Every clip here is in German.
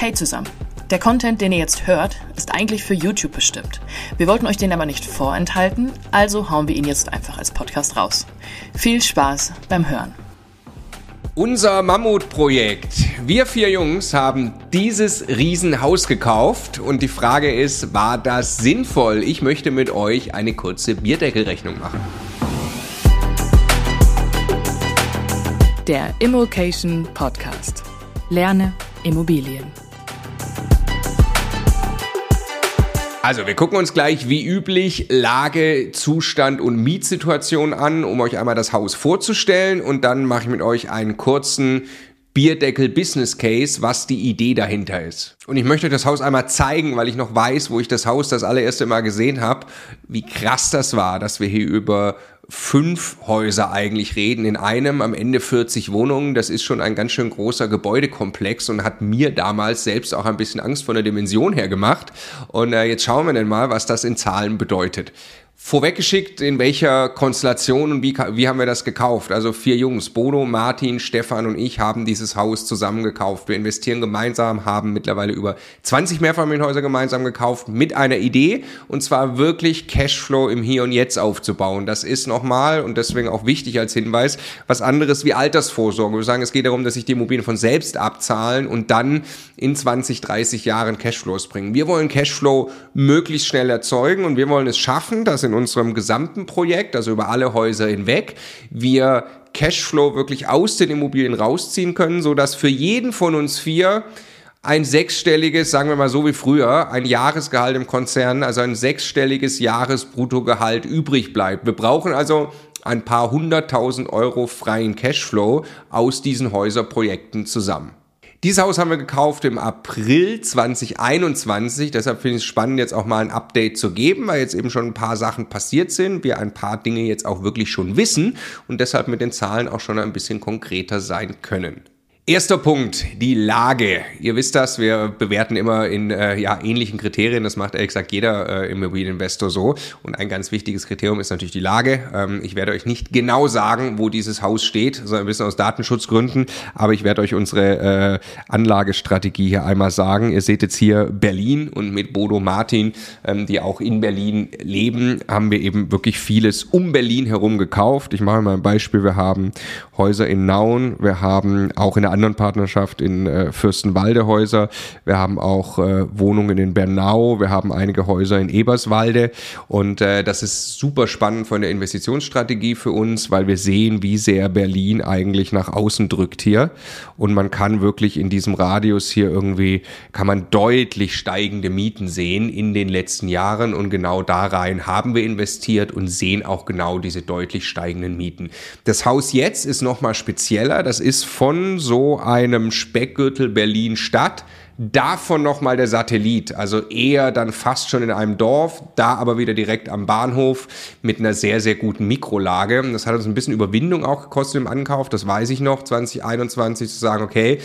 Hey zusammen. Der Content, den ihr jetzt hört, ist eigentlich für YouTube bestimmt. Wir wollten euch den aber nicht vorenthalten, also hauen wir ihn jetzt einfach als Podcast raus. Viel Spaß beim Hören. Unser Mammutprojekt. Wir vier Jungs haben dieses Riesenhaus gekauft und die Frage ist, war das sinnvoll? Ich möchte mit euch eine kurze Bierdeckelrechnung machen. Der Immokation Podcast. Lerne Immobilien. Also, wir gucken uns gleich wie üblich Lage, Zustand und Mietsituation an, um euch einmal das Haus vorzustellen und dann mache ich mit euch einen kurzen Bierdeckel Business Case, was die Idee dahinter ist. Und ich möchte euch das Haus einmal zeigen, weil ich noch weiß, wo ich das Haus das allererste Mal gesehen habe, wie krass das war, dass wir hier über fünf Häuser eigentlich reden in einem, am Ende 40 Wohnungen. Das ist schon ein ganz schön großer Gebäudekomplex und hat mir damals selbst auch ein bisschen Angst von der Dimension her gemacht. Und äh, jetzt schauen wir denn mal, was das in Zahlen bedeutet. Vorweggeschickt, in welcher Konstellation und wie, wie haben wir das gekauft? Also vier Jungs, Bodo, Martin, Stefan und ich haben dieses Haus zusammen gekauft. Wir investieren gemeinsam, haben mittlerweile über 20 Mehrfamilienhäuser gemeinsam gekauft mit einer Idee und zwar wirklich Cashflow im Hier und Jetzt aufzubauen. Das ist nochmal und deswegen auch wichtig als Hinweis, was anderes wie Altersvorsorge. Wir sagen, es geht darum, dass sich die Immobilien von selbst abzahlen und dann in 20, 30 Jahren Cashflows bringen. Wir wollen Cashflow möglichst schnell erzeugen und wir wollen es schaffen, dass in unserem gesamten Projekt, also über alle Häuser hinweg, wir Cashflow wirklich aus den Immobilien rausziehen können, so dass für jeden von uns vier ein sechsstelliges, sagen wir mal so wie früher, ein Jahresgehalt im Konzern, also ein sechsstelliges Jahresbruttogehalt übrig bleibt. Wir brauchen also ein paar hunderttausend Euro freien Cashflow aus diesen Häuserprojekten zusammen. Dieses Haus haben wir gekauft im April 2021. Deshalb finde ich es spannend, jetzt auch mal ein Update zu geben, weil jetzt eben schon ein paar Sachen passiert sind. Wir ein paar Dinge jetzt auch wirklich schon wissen und deshalb mit den Zahlen auch schon ein bisschen konkreter sein können. Erster Punkt, die Lage. Ihr wisst das, wir bewerten immer in äh, ja, ähnlichen Kriterien. Das macht ehrlich gesagt jeder äh, Immobilieninvestor so. Und ein ganz wichtiges Kriterium ist natürlich die Lage. Ähm, ich werde euch nicht genau sagen, wo dieses Haus steht, sondern ein bisschen aus Datenschutzgründen. Aber ich werde euch unsere äh, Anlagestrategie hier einmal sagen. Ihr seht jetzt hier Berlin und mit Bodo Martin, ähm, die auch in Berlin leben, haben wir eben wirklich vieles um Berlin herum gekauft. Ich mache mal ein Beispiel. Wir haben Häuser in Nauen, wir haben auch in der anderen Partnerschaft in äh, Fürstenwalde Häuser. Wir haben auch äh, Wohnungen in Bernau. Wir haben einige Häuser in Eberswalde. Und äh, das ist super spannend von der Investitionsstrategie für uns, weil wir sehen, wie sehr Berlin eigentlich nach außen drückt hier. Und man kann wirklich in diesem Radius hier irgendwie, kann man deutlich steigende Mieten sehen in den letzten Jahren. Und genau da rein haben wir investiert und sehen auch genau diese deutlich steigenden Mieten. Das Haus jetzt ist nochmal spezieller. Das ist von so einem Speckgürtel Berlin Stadt. Davon nochmal der Satellit, also eher dann fast schon in einem Dorf, da aber wieder direkt am Bahnhof mit einer sehr, sehr guten Mikrolage. Das hat uns ein bisschen Überwindung auch gekostet im Ankauf, das weiß ich noch, 2021 zu sagen, okay,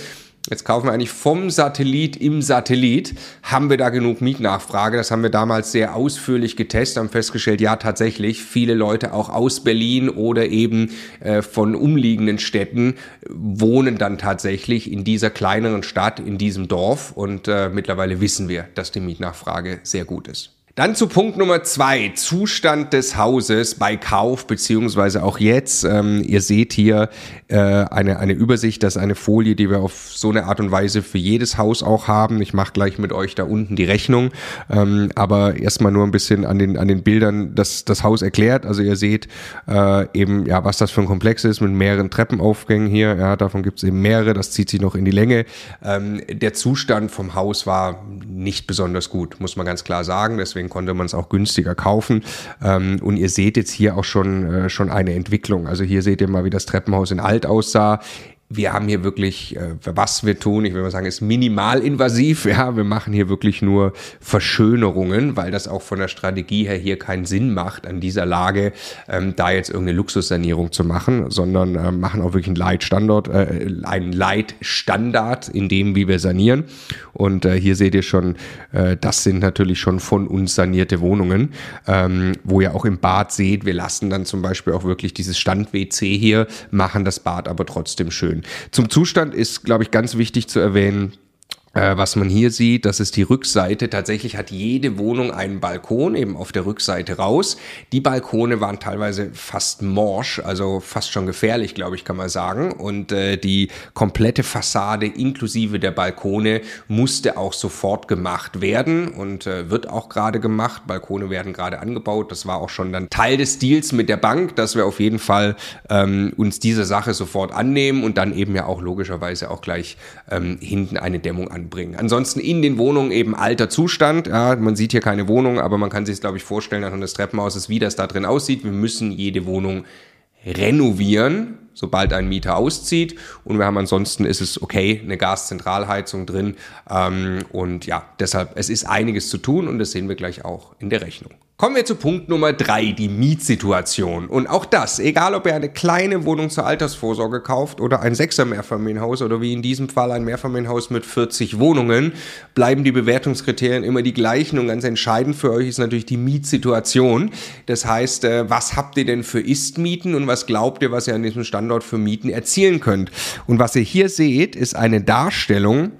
Jetzt kaufen wir eigentlich vom Satellit im Satellit. Haben wir da genug Mietnachfrage? Das haben wir damals sehr ausführlich getestet, haben festgestellt, ja tatsächlich, viele Leute auch aus Berlin oder eben äh, von umliegenden Städten wohnen dann tatsächlich in dieser kleineren Stadt, in diesem Dorf. Und äh, mittlerweile wissen wir, dass die Mietnachfrage sehr gut ist. Dann zu Punkt Nummer zwei, Zustand des Hauses bei Kauf, beziehungsweise auch jetzt. Ähm, ihr seht hier äh, eine, eine Übersicht, das ist eine Folie, die wir auf so eine Art und Weise für jedes Haus auch haben. Ich mache gleich mit euch da unten die Rechnung, ähm, aber erstmal nur ein bisschen an den, an den Bildern das, das Haus erklärt. Also ihr seht äh, eben, ja, was das für ein Komplex ist mit mehreren Treppenaufgängen hier. Ja, davon gibt es eben mehrere, das zieht sich noch in die Länge. Ähm, der Zustand vom Haus war nicht besonders gut, muss man ganz klar sagen. Deswegen deswegen konnte man es auch günstiger kaufen. Ähm, und ihr seht jetzt hier auch schon, äh, schon eine Entwicklung. Also hier seht ihr mal, wie das Treppenhaus in alt aussah wir haben hier wirklich, äh, was wir tun, ich will mal sagen, ist minimalinvasiv. Ja, wir machen hier wirklich nur Verschönerungen, weil das auch von der Strategie her hier keinen Sinn macht, an dieser Lage ähm, da jetzt irgendeine Luxussanierung zu machen, sondern äh, machen auch wirklich einen Leitstandard, äh, einen Leitstandard in dem, wie wir sanieren. Und äh, hier seht ihr schon, äh, das sind natürlich schon von uns sanierte Wohnungen, ähm, wo ihr auch im Bad seht, wir lassen dann zum Beispiel auch wirklich dieses Stand-WC hier, machen das Bad aber trotzdem schön. Zum Zustand ist, glaube ich, ganz wichtig zu erwähnen, äh, was man hier sieht, das ist die Rückseite. Tatsächlich hat jede Wohnung einen Balkon, eben auf der Rückseite raus. Die Balkone waren teilweise fast morsch, also fast schon gefährlich, glaube ich, kann man sagen. Und äh, die komplette Fassade inklusive der Balkone musste auch sofort gemacht werden und äh, wird auch gerade gemacht. Balkone werden gerade angebaut. Das war auch schon dann Teil des Deals mit der Bank, dass wir auf jeden Fall ähm, uns diese Sache sofort annehmen und dann eben ja auch logischerweise auch gleich ähm, hinten eine Dämmung an anbringen. Ansonsten in den Wohnungen eben alter Zustand. Ja, man sieht hier keine Wohnung, aber man kann sich glaube ich, vorstellen anhand des Treppenhauses, wie das da drin aussieht. Wir müssen jede Wohnung renovieren, sobald ein Mieter auszieht. Und wir haben ansonsten ist es okay, eine Gaszentralheizung drin. Ähm, und ja, deshalb, es ist einiges zu tun und das sehen wir gleich auch in der Rechnung. Kommen wir zu Punkt Nummer drei, die Mietsituation. Und auch das, egal ob ihr eine kleine Wohnung zur Altersvorsorge kauft oder ein Sechser Mehrfamilienhaus oder wie in diesem Fall ein Mehrfamilienhaus mit 40 Wohnungen, bleiben die Bewertungskriterien immer die gleichen und ganz entscheidend für euch ist natürlich die Mietsituation. Das heißt, äh, was habt ihr denn für Ist-Mieten und was glaubt ihr, was ihr an diesem Standort für Mieten erzielen könnt? Und was ihr hier seht, ist eine Darstellung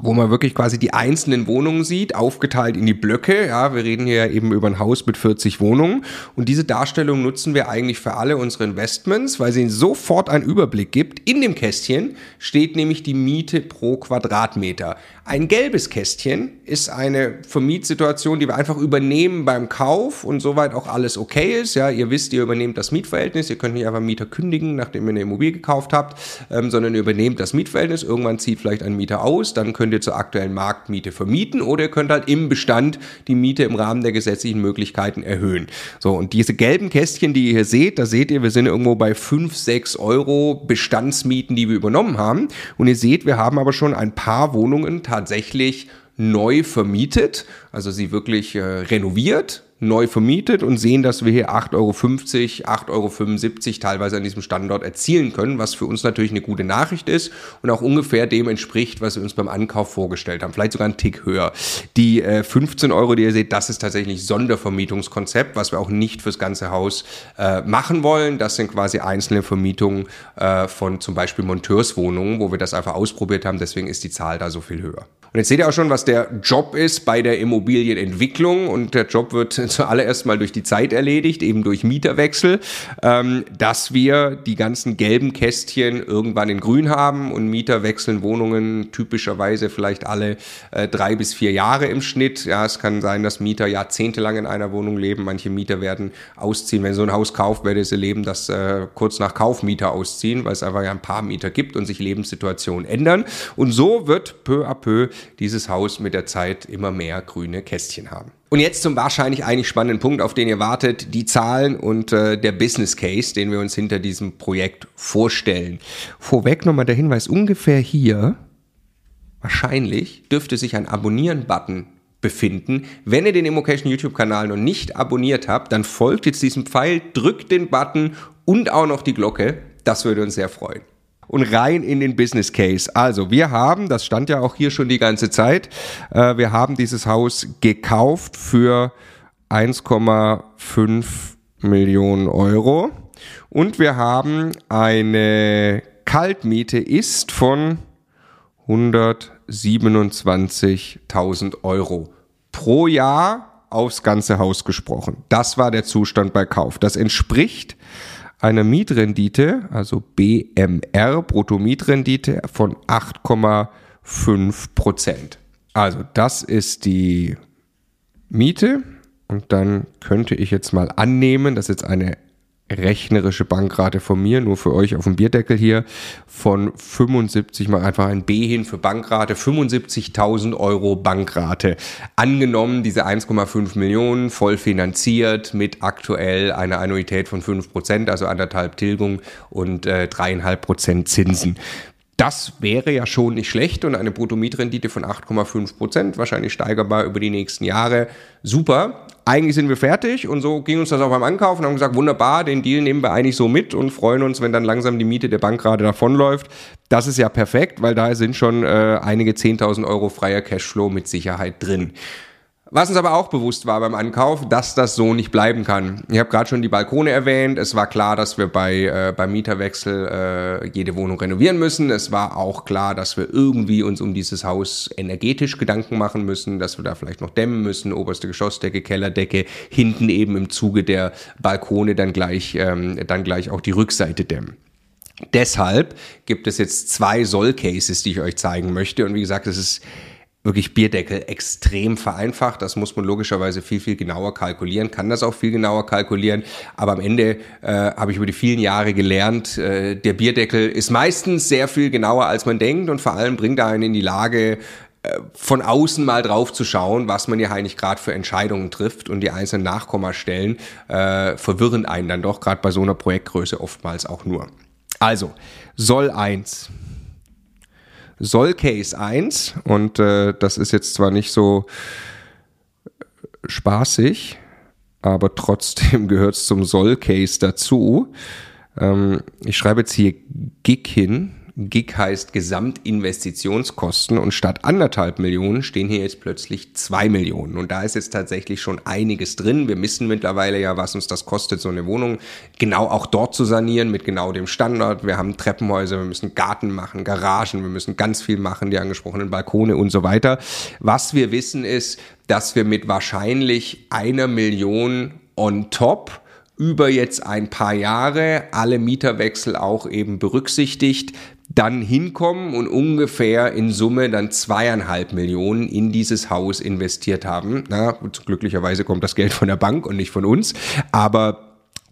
wo man wirklich quasi die einzelnen Wohnungen sieht, aufgeteilt in die Blöcke. Ja, wir reden hier eben über ein Haus mit 40 Wohnungen. Und diese Darstellung nutzen wir eigentlich für alle unsere Investments, weil sie sofort einen Überblick gibt. In dem Kästchen steht nämlich die Miete pro Quadratmeter. Ein gelbes Kästchen ist eine Vermietsituation, die wir einfach übernehmen beim Kauf und soweit auch alles okay ist. Ja, ihr wisst, ihr übernehmt das Mietverhältnis. Ihr könnt nicht einfach Mieter kündigen, nachdem ihr eine Immobilie gekauft habt, ähm, sondern ihr übernehmt das Mietverhältnis. Irgendwann zieht vielleicht ein Mieter aus, dann könnt ihr zur aktuellen Marktmiete vermieten oder ihr könnt halt im Bestand die Miete im Rahmen der gesetzlichen Möglichkeiten erhöhen. So, und diese gelben Kästchen, die ihr hier seht, da seht ihr, wir sind irgendwo bei 5, 6 Euro Bestandsmieten, die wir übernommen haben. Und ihr seht, wir haben aber schon ein paar Wohnungen tatsächlich neu vermietet, also sie wirklich äh, renoviert, neu vermietet und sehen, dass wir hier 8,50 Euro, 8,75 Euro teilweise an diesem Standort erzielen können, was für uns natürlich eine gute Nachricht ist und auch ungefähr dem entspricht, was wir uns beim Ankauf vorgestellt haben. Vielleicht sogar einen Tick höher. Die äh, 15 Euro, die ihr seht, das ist tatsächlich Sondervermietungskonzept, was wir auch nicht fürs ganze Haus äh, machen wollen. Das sind quasi einzelne Vermietungen äh, von zum Beispiel Monteurswohnungen, wo wir das einfach ausprobiert haben. Deswegen ist die Zahl da so viel höher. Und jetzt seht ihr auch schon, was der Job ist bei der Immobilienentwicklung. Und der Job wird zuallererst mal durch die Zeit erledigt, eben durch Mieterwechsel, ähm, dass wir die ganzen gelben Kästchen irgendwann in grün haben und Mieter wechseln Wohnungen typischerweise vielleicht alle äh, drei bis vier Jahre im Schnitt. Ja, es kann sein, dass Mieter jahrzehntelang in einer Wohnung leben. Manche Mieter werden ausziehen. Wenn so ein Haus kauft, werdet ihr leben, dass äh, kurz nach Kauf Mieter ausziehen, weil es einfach ja ein paar Mieter gibt und sich Lebenssituationen ändern. Und so wird peu à peu dieses Haus mit der Zeit immer mehr grüne Kästchen haben. Und jetzt zum wahrscheinlich eigentlich spannenden Punkt, auf den ihr wartet, die Zahlen und äh, der Business Case, den wir uns hinter diesem Projekt vorstellen. Vorweg nochmal der Hinweis, ungefähr hier, wahrscheinlich, dürfte sich ein Abonnieren-Button befinden. Wenn ihr den Immocation YouTube-Kanal noch nicht abonniert habt, dann folgt jetzt diesem Pfeil, drückt den Button und auch noch die Glocke. Das würde uns sehr freuen und rein in den Business Case. Also wir haben, das stand ja auch hier schon die ganze Zeit, äh, wir haben dieses Haus gekauft für 1,5 Millionen Euro und wir haben eine Kaltmiete ist von 127.000 Euro pro Jahr aufs ganze Haus gesprochen. Das war der Zustand bei Kauf. Das entspricht einer Mietrendite, also BMR, Bruttomietrendite von 8,5 Prozent. Also das ist die Miete und dann könnte ich jetzt mal annehmen, dass jetzt eine rechnerische Bankrate von mir, nur für euch auf dem Bierdeckel hier, von 75, mal einfach ein B hin für Bankrate, 75.000 Euro Bankrate. Angenommen, diese 1,5 Millionen voll finanziert mit aktuell einer Annuität von 5 Prozent, also anderthalb Tilgung und äh, dreieinhalb Prozent Zinsen. Das wäre ja schon nicht schlecht und eine Bruttomietrendite von 8,5 Prozent, wahrscheinlich steigerbar über die nächsten Jahre. Super. Eigentlich sind wir fertig und so ging uns das auch beim Ankaufen und haben gesagt, wunderbar, den Deal nehmen wir eigentlich so mit und freuen uns, wenn dann langsam die Miete der Bank gerade davonläuft. Das ist ja perfekt, weil da sind schon äh, einige 10.000 Euro freier Cashflow mit Sicherheit drin. Was uns aber auch bewusst war beim Ankauf, dass das so nicht bleiben kann. Ich habe gerade schon die Balkone erwähnt. Es war klar, dass wir bei äh, beim Mieterwechsel äh, jede Wohnung renovieren müssen. Es war auch klar, dass wir irgendwie uns um dieses Haus energetisch Gedanken machen müssen, dass wir da vielleicht noch dämmen müssen, oberste Geschossdecke, Kellerdecke, hinten eben im Zuge der Balkone dann gleich ähm, dann gleich auch die Rückseite dämmen. Deshalb gibt es jetzt zwei Soll-Cases, die ich euch zeigen möchte. Und wie gesagt, es ist wirklich Bierdeckel extrem vereinfacht. Das muss man logischerweise viel, viel genauer kalkulieren, kann das auch viel genauer kalkulieren. Aber am Ende äh, habe ich über die vielen Jahre gelernt, äh, der Bierdeckel ist meistens sehr viel genauer, als man denkt und vor allem bringt einen in die Lage, äh, von außen mal drauf zu schauen, was man ja eigentlich gerade für Entscheidungen trifft und die einzelnen Nachkommastellen äh, verwirren einen dann doch, gerade bei so einer Projektgröße oftmals auch nur. Also, soll eins soll Case 1 und äh, das ist jetzt zwar nicht so spaßig, aber trotzdem gehört es zum Soll Case dazu. Ähm, ich schreibe jetzt hier Gig hin, Gig heißt Gesamtinvestitionskosten und statt anderthalb Millionen stehen hier jetzt plötzlich zwei Millionen. Und da ist jetzt tatsächlich schon einiges drin. Wir wissen mittlerweile ja, was uns das kostet, so eine Wohnung genau auch dort zu sanieren mit genau dem Standard. Wir haben Treppenhäuser, wir müssen Garten machen, Garagen, wir müssen ganz viel machen, die angesprochenen Balkone und so weiter. Was wir wissen ist, dass wir mit wahrscheinlich einer Million on top über jetzt ein paar Jahre alle Mieterwechsel auch eben berücksichtigt dann hinkommen und ungefähr in Summe dann zweieinhalb Millionen in dieses Haus investiert haben. Na, glücklicherweise kommt das Geld von der Bank und nicht von uns, aber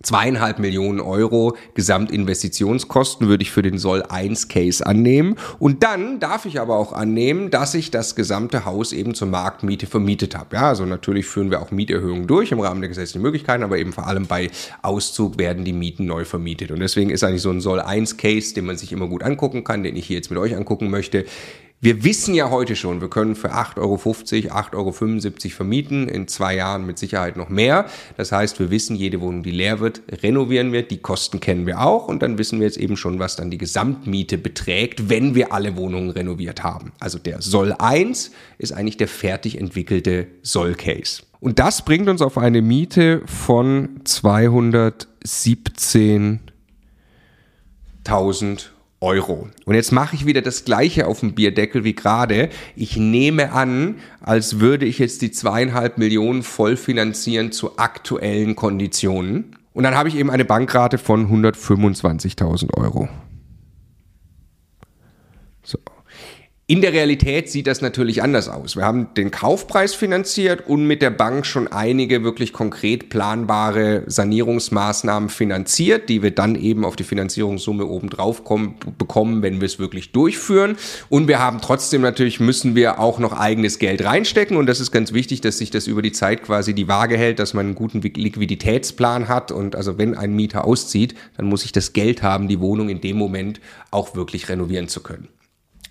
Zweieinhalb Millionen Euro Gesamtinvestitionskosten würde ich für den Soll 1 Case annehmen. Und dann darf ich aber auch annehmen, dass ich das gesamte Haus eben zur Marktmiete vermietet habe. Ja, also natürlich führen wir auch Mieterhöhungen durch im Rahmen der gesetzlichen Möglichkeiten, aber eben vor allem bei Auszug werden die Mieten neu vermietet. Und deswegen ist eigentlich so ein Soll 1 Case, den man sich immer gut angucken kann, den ich hier jetzt mit euch angucken möchte, wir wissen ja heute schon, wir können für 8,50 Euro, 8,75 Euro vermieten, in zwei Jahren mit Sicherheit noch mehr. Das heißt, wir wissen, jede Wohnung, die leer wird, renovieren wir, die Kosten kennen wir auch und dann wissen wir jetzt eben schon, was dann die Gesamtmiete beträgt, wenn wir alle Wohnungen renoviert haben. Also der Soll 1 ist eigentlich der fertig entwickelte Soll-Case. Und das bringt uns auf eine Miete von 217.000 Euro. Und jetzt mache ich wieder das gleiche auf dem Bierdeckel wie gerade. Ich nehme an, als würde ich jetzt die zweieinhalb Millionen voll finanzieren zu aktuellen Konditionen. Und dann habe ich eben eine Bankrate von 125.000 Euro. So. In der Realität sieht das natürlich anders aus. Wir haben den Kaufpreis finanziert und mit der Bank schon einige wirklich konkret planbare Sanierungsmaßnahmen finanziert, die wir dann eben auf die Finanzierungssumme obendrauf kommen, bekommen, wenn wir es wirklich durchführen. Und wir haben trotzdem natürlich, müssen wir auch noch eigenes Geld reinstecken. Und das ist ganz wichtig, dass sich das über die Zeit quasi die Waage hält, dass man einen guten Liquiditätsplan hat. Und also wenn ein Mieter auszieht, dann muss ich das Geld haben, die Wohnung in dem Moment auch wirklich renovieren zu können.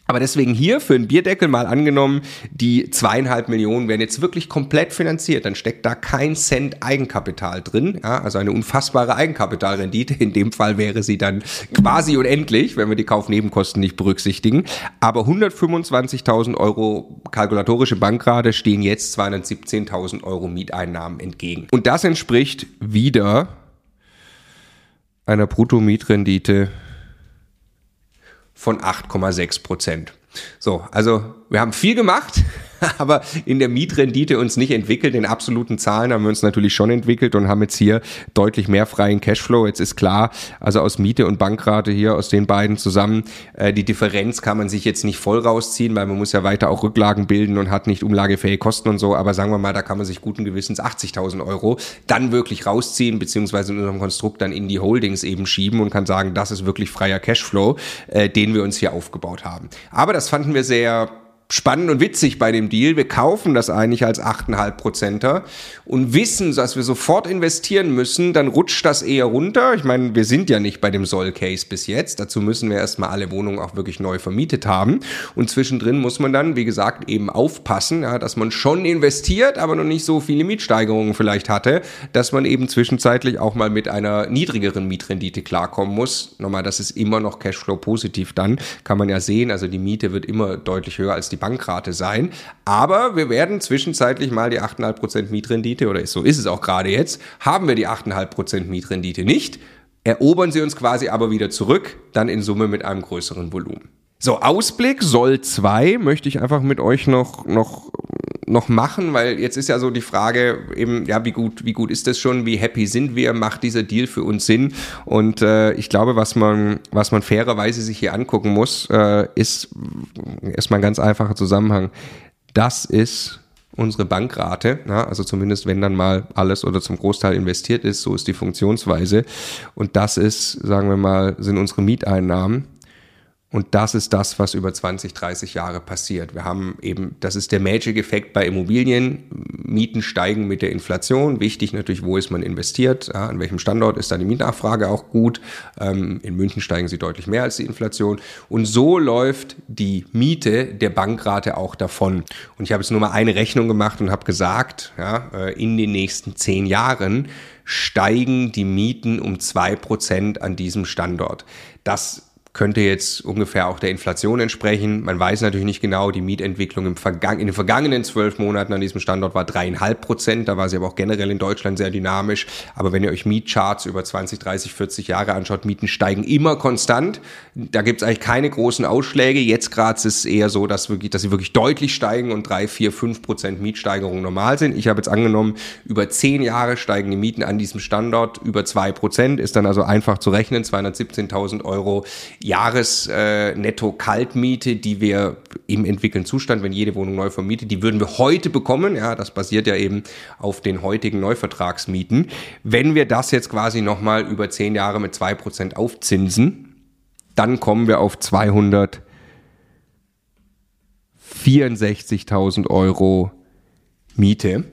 Aber deswegen hier für einen Bierdeckel mal angenommen, die zweieinhalb Millionen werden jetzt wirklich komplett finanziert. Dann steckt da kein Cent Eigenkapital drin. Ja, also eine unfassbare Eigenkapitalrendite. In dem Fall wäre sie dann quasi unendlich, wenn wir die Kaufnebenkosten nicht berücksichtigen. Aber 125.000 Euro kalkulatorische Bankrate stehen jetzt 217.000 Euro Mieteinnahmen entgegen. Und das entspricht wieder einer Bruttomietrendite von 8,6 Prozent. So, also wir haben viel gemacht, aber in der Mietrendite uns nicht entwickelt. In absoluten Zahlen haben wir uns natürlich schon entwickelt und haben jetzt hier deutlich mehr freien Cashflow. Jetzt ist klar, also aus Miete und Bankrate hier, aus den beiden zusammen, äh, die Differenz kann man sich jetzt nicht voll rausziehen, weil man muss ja weiter auch Rücklagen bilden und hat nicht umlagefähige Kosten und so. Aber sagen wir mal, da kann man sich guten Gewissens 80.000 Euro dann wirklich rausziehen, beziehungsweise in unserem Konstrukt dann in die Holdings eben schieben und kann sagen, das ist wirklich freier Cashflow, äh, den wir uns hier aufgebaut haben. Aber das fanden wir sehr spannend und witzig bei dem Deal. Wir kaufen das eigentlich als 8,5 Prozenter und wissen, dass wir sofort investieren müssen, dann rutscht das eher runter. Ich meine, wir sind ja nicht bei dem Soll-Case bis jetzt. Dazu müssen wir erstmal alle Wohnungen auch wirklich neu vermietet haben. Und zwischendrin muss man dann, wie gesagt, eben aufpassen, ja, dass man schon investiert, aber noch nicht so viele Mietsteigerungen vielleicht hatte, dass man eben zwischenzeitlich auch mal mit einer niedrigeren Mietrendite klarkommen muss. Nochmal, das ist immer noch Cashflow positiv dann, kann man ja sehen. Also die Miete wird immer deutlich höher als die die Bankrate sein. Aber wir werden zwischenzeitlich mal die 8,5% Mietrendite, oder so ist es auch gerade jetzt, haben wir die 8,5% Mietrendite nicht, erobern sie uns quasi aber wieder zurück, dann in Summe mit einem größeren Volumen. So, Ausblick Soll 2 möchte ich einfach mit euch noch, noch, noch machen, weil jetzt ist ja so die Frage eben, ja, wie gut, wie gut ist das schon, wie happy sind wir, macht dieser Deal für uns Sinn? Und äh, ich glaube, was man, was man fairerweise sich hier angucken muss, äh, ist erstmal ein ganz einfacher Zusammenhang. Das ist unsere Bankrate, na, also zumindest wenn dann mal alles oder zum Großteil investiert ist, so ist die Funktionsweise. Und das ist, sagen wir mal, sind unsere Mieteinnahmen und das ist das, was über 20, 30 Jahre passiert. Wir haben eben, das ist der Magic-Effekt bei Immobilien. Mieten steigen mit der Inflation. Wichtig natürlich, wo ist man investiert, ja, an welchem Standort ist da die Mietnachfrage auch gut. Ähm, in München steigen sie deutlich mehr als die Inflation. Und so läuft die Miete der Bankrate auch davon. Und ich habe jetzt nur mal eine Rechnung gemacht und habe gesagt, ja, äh, in den nächsten zehn Jahren steigen die Mieten um zwei Prozent an diesem Standort. Das könnte jetzt ungefähr auch der Inflation entsprechen. Man weiß natürlich nicht genau, die Mietentwicklung im Vergang in den vergangenen zwölf Monaten an diesem Standort war dreieinhalb Prozent. Da war sie aber auch generell in Deutschland sehr dynamisch. Aber wenn ihr euch Mietcharts über 20, 30, 40 Jahre anschaut, Mieten steigen immer konstant. Da gibt es eigentlich keine großen Ausschläge. Jetzt gerade ist es eher so, dass, wirklich, dass sie wirklich deutlich steigen und drei, vier, fünf Prozent Mietsteigerung normal sind. Ich habe jetzt angenommen, über zehn Jahre steigen die Mieten an diesem Standort über zwei Prozent. Ist dann also einfach zu rechnen, 217.000 Euro Jahresnetto-Kaltmiete, äh, die wir im entwickelten Zustand, wenn jede Wohnung neu vermietet, die würden wir heute bekommen. Ja, das basiert ja eben auf den heutigen Neuvertragsmieten. Wenn wir das jetzt quasi nochmal über zehn Jahre mit zwei Prozent aufzinsen, dann kommen wir auf 264.000 Euro Miete.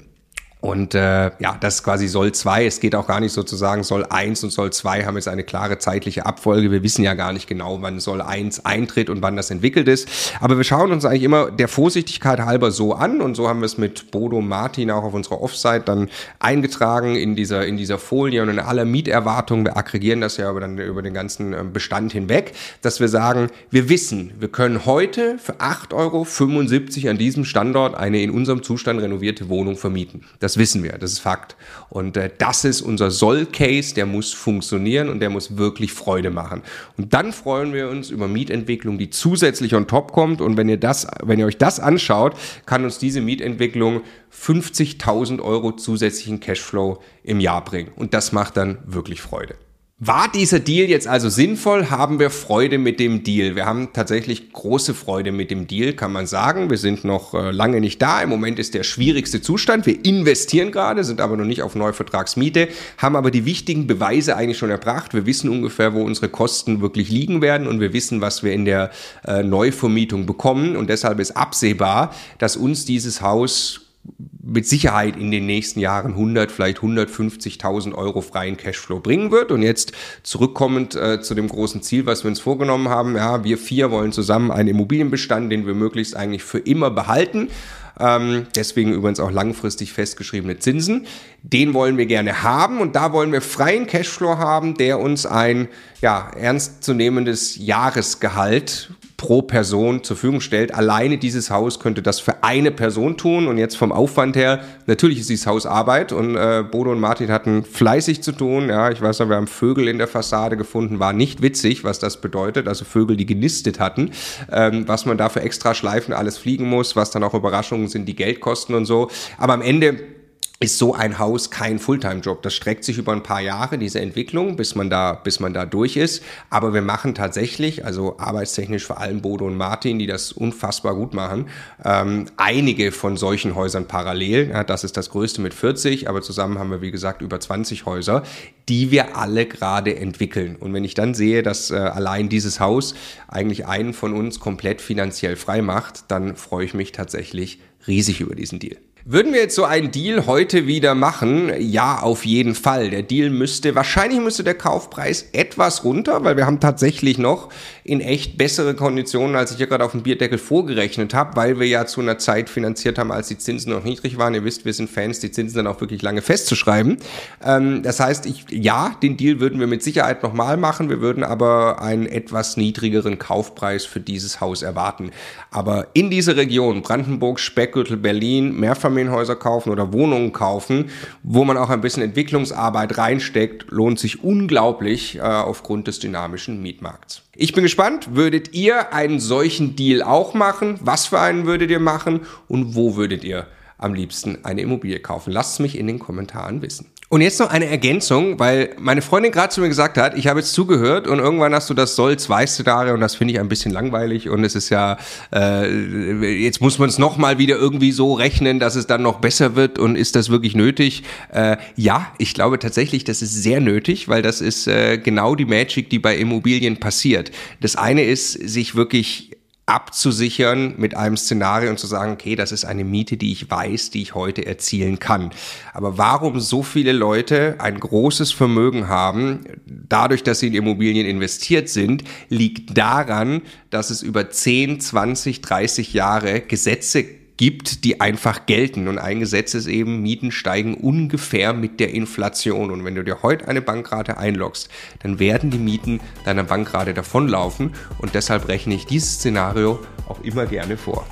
Und äh, ja, das ist quasi Soll 2. Es geht auch gar nicht sozusagen, Soll 1 und Soll 2 haben jetzt eine klare zeitliche Abfolge. Wir wissen ja gar nicht genau, wann Soll 1 eintritt und wann das entwickelt ist. Aber wir schauen uns eigentlich immer der Vorsichtigkeit halber so an. Und so haben wir es mit Bodo Martin auch auf unserer Offsite dann eingetragen in dieser, in dieser Folie und in aller Mieterwartung. Wir aggregieren das ja über, dann, über den ganzen ähm, Bestand hinweg, dass wir sagen, wir wissen, wir können heute für 8,75 Euro an diesem Standort eine in unserem Zustand renovierte Wohnung vermieten. Das das wissen wir, das ist Fakt. Und äh, das ist unser Soll-Case, der muss funktionieren und der muss wirklich Freude machen. Und dann freuen wir uns über Mietentwicklung, die zusätzlich on top kommt. Und wenn ihr das, wenn ihr euch das anschaut, kann uns diese Mietentwicklung 50.000 Euro zusätzlichen Cashflow im Jahr bringen. Und das macht dann wirklich Freude. War dieser Deal jetzt also sinnvoll? Haben wir Freude mit dem Deal? Wir haben tatsächlich große Freude mit dem Deal, kann man sagen. Wir sind noch äh, lange nicht da. Im Moment ist der schwierigste Zustand. Wir investieren gerade, sind aber noch nicht auf Neuvertragsmiete, haben aber die wichtigen Beweise eigentlich schon erbracht. Wir wissen ungefähr, wo unsere Kosten wirklich liegen werden und wir wissen, was wir in der äh, Neuvermietung bekommen. Und deshalb ist absehbar, dass uns dieses Haus mit Sicherheit in den nächsten Jahren 100, vielleicht 150.000 Euro freien Cashflow bringen wird. Und jetzt zurückkommend äh, zu dem großen Ziel, was wir uns vorgenommen haben, ja, wir vier wollen zusammen einen Immobilienbestand, den wir möglichst eigentlich für immer behalten. Ähm, deswegen übrigens auch langfristig festgeschriebene Zinsen. Den wollen wir gerne haben und da wollen wir freien Cashflow haben, der uns ein ja, ernstzunehmendes Jahresgehalt pro Person zur Verfügung stellt. Alleine dieses Haus könnte das für eine Person tun und jetzt vom Aufwand her, natürlich ist dieses Haus Arbeit und äh, Bodo und Martin hatten fleißig zu tun. Ja, ich weiß noch, wir haben Vögel in der Fassade gefunden, war nicht witzig, was das bedeutet. Also Vögel, die genistet hatten, ähm, was man da für extra Schleifen alles fliegen muss, was dann auch Überraschungen sind, die Geld kosten und so. Aber am Ende ist so ein Haus kein Fulltime-Job. Das streckt sich über ein paar Jahre, diese Entwicklung, bis man da, bis man da durch ist. Aber wir machen tatsächlich, also arbeitstechnisch vor allem Bodo und Martin, die das unfassbar gut machen, ähm, einige von solchen Häusern parallel. Ja, das ist das größte mit 40, aber zusammen haben wir, wie gesagt, über 20 Häuser, die wir alle gerade entwickeln. Und wenn ich dann sehe, dass äh, allein dieses Haus eigentlich einen von uns komplett finanziell frei macht, dann freue ich mich tatsächlich riesig über diesen Deal. Würden wir jetzt so einen Deal heute wieder machen? Ja, auf jeden Fall. Der Deal müsste, wahrscheinlich müsste der Kaufpreis etwas runter, weil wir haben tatsächlich noch in echt bessere Konditionen, als ich hier gerade auf dem Bierdeckel vorgerechnet habe, weil wir ja zu einer Zeit finanziert haben, als die Zinsen noch niedrig waren. Ihr wisst, wir sind Fans, die Zinsen dann auch wirklich lange festzuschreiben. Ähm, das heißt, ich, ja, den Deal würden wir mit Sicherheit nochmal machen. Wir würden aber einen etwas niedrigeren Kaufpreis für dieses Haus erwarten. Aber in diese Region, Brandenburg, Speckgürtel, Berlin, mehrfach Einfamilienhäuser kaufen oder Wohnungen kaufen, wo man auch ein bisschen Entwicklungsarbeit reinsteckt, lohnt sich unglaublich äh, aufgrund des dynamischen Mietmarkts. Ich bin gespannt, würdet ihr einen solchen Deal auch machen? Was für einen würdet ihr machen und wo würdet ihr am liebsten eine Immobilie kaufen? Lasst es mich in den Kommentaren wissen. Und jetzt noch eine Ergänzung, weil meine Freundin gerade zu mir gesagt hat, ich habe jetzt zugehört und irgendwann hast du das weißt du da und das finde ich ein bisschen langweilig und es ist ja, äh, jetzt muss man es nochmal wieder irgendwie so rechnen, dass es dann noch besser wird und ist das wirklich nötig? Äh, ja, ich glaube tatsächlich, das ist sehr nötig, weil das ist äh, genau die Magic, die bei Immobilien passiert. Das eine ist, sich wirklich abzusichern mit einem Szenario und zu sagen, okay, das ist eine Miete, die ich weiß, die ich heute erzielen kann. Aber warum so viele Leute ein großes Vermögen haben, dadurch, dass sie in Immobilien investiert sind, liegt daran, dass es über 10, 20, 30 Jahre Gesetze gibt, die einfach gelten. Und ein Gesetz ist eben, Mieten steigen ungefähr mit der Inflation. Und wenn du dir heute eine Bankrate einloggst, dann werden die Mieten deiner Bankrate davonlaufen. Und deshalb rechne ich dieses Szenario auch immer gerne vor.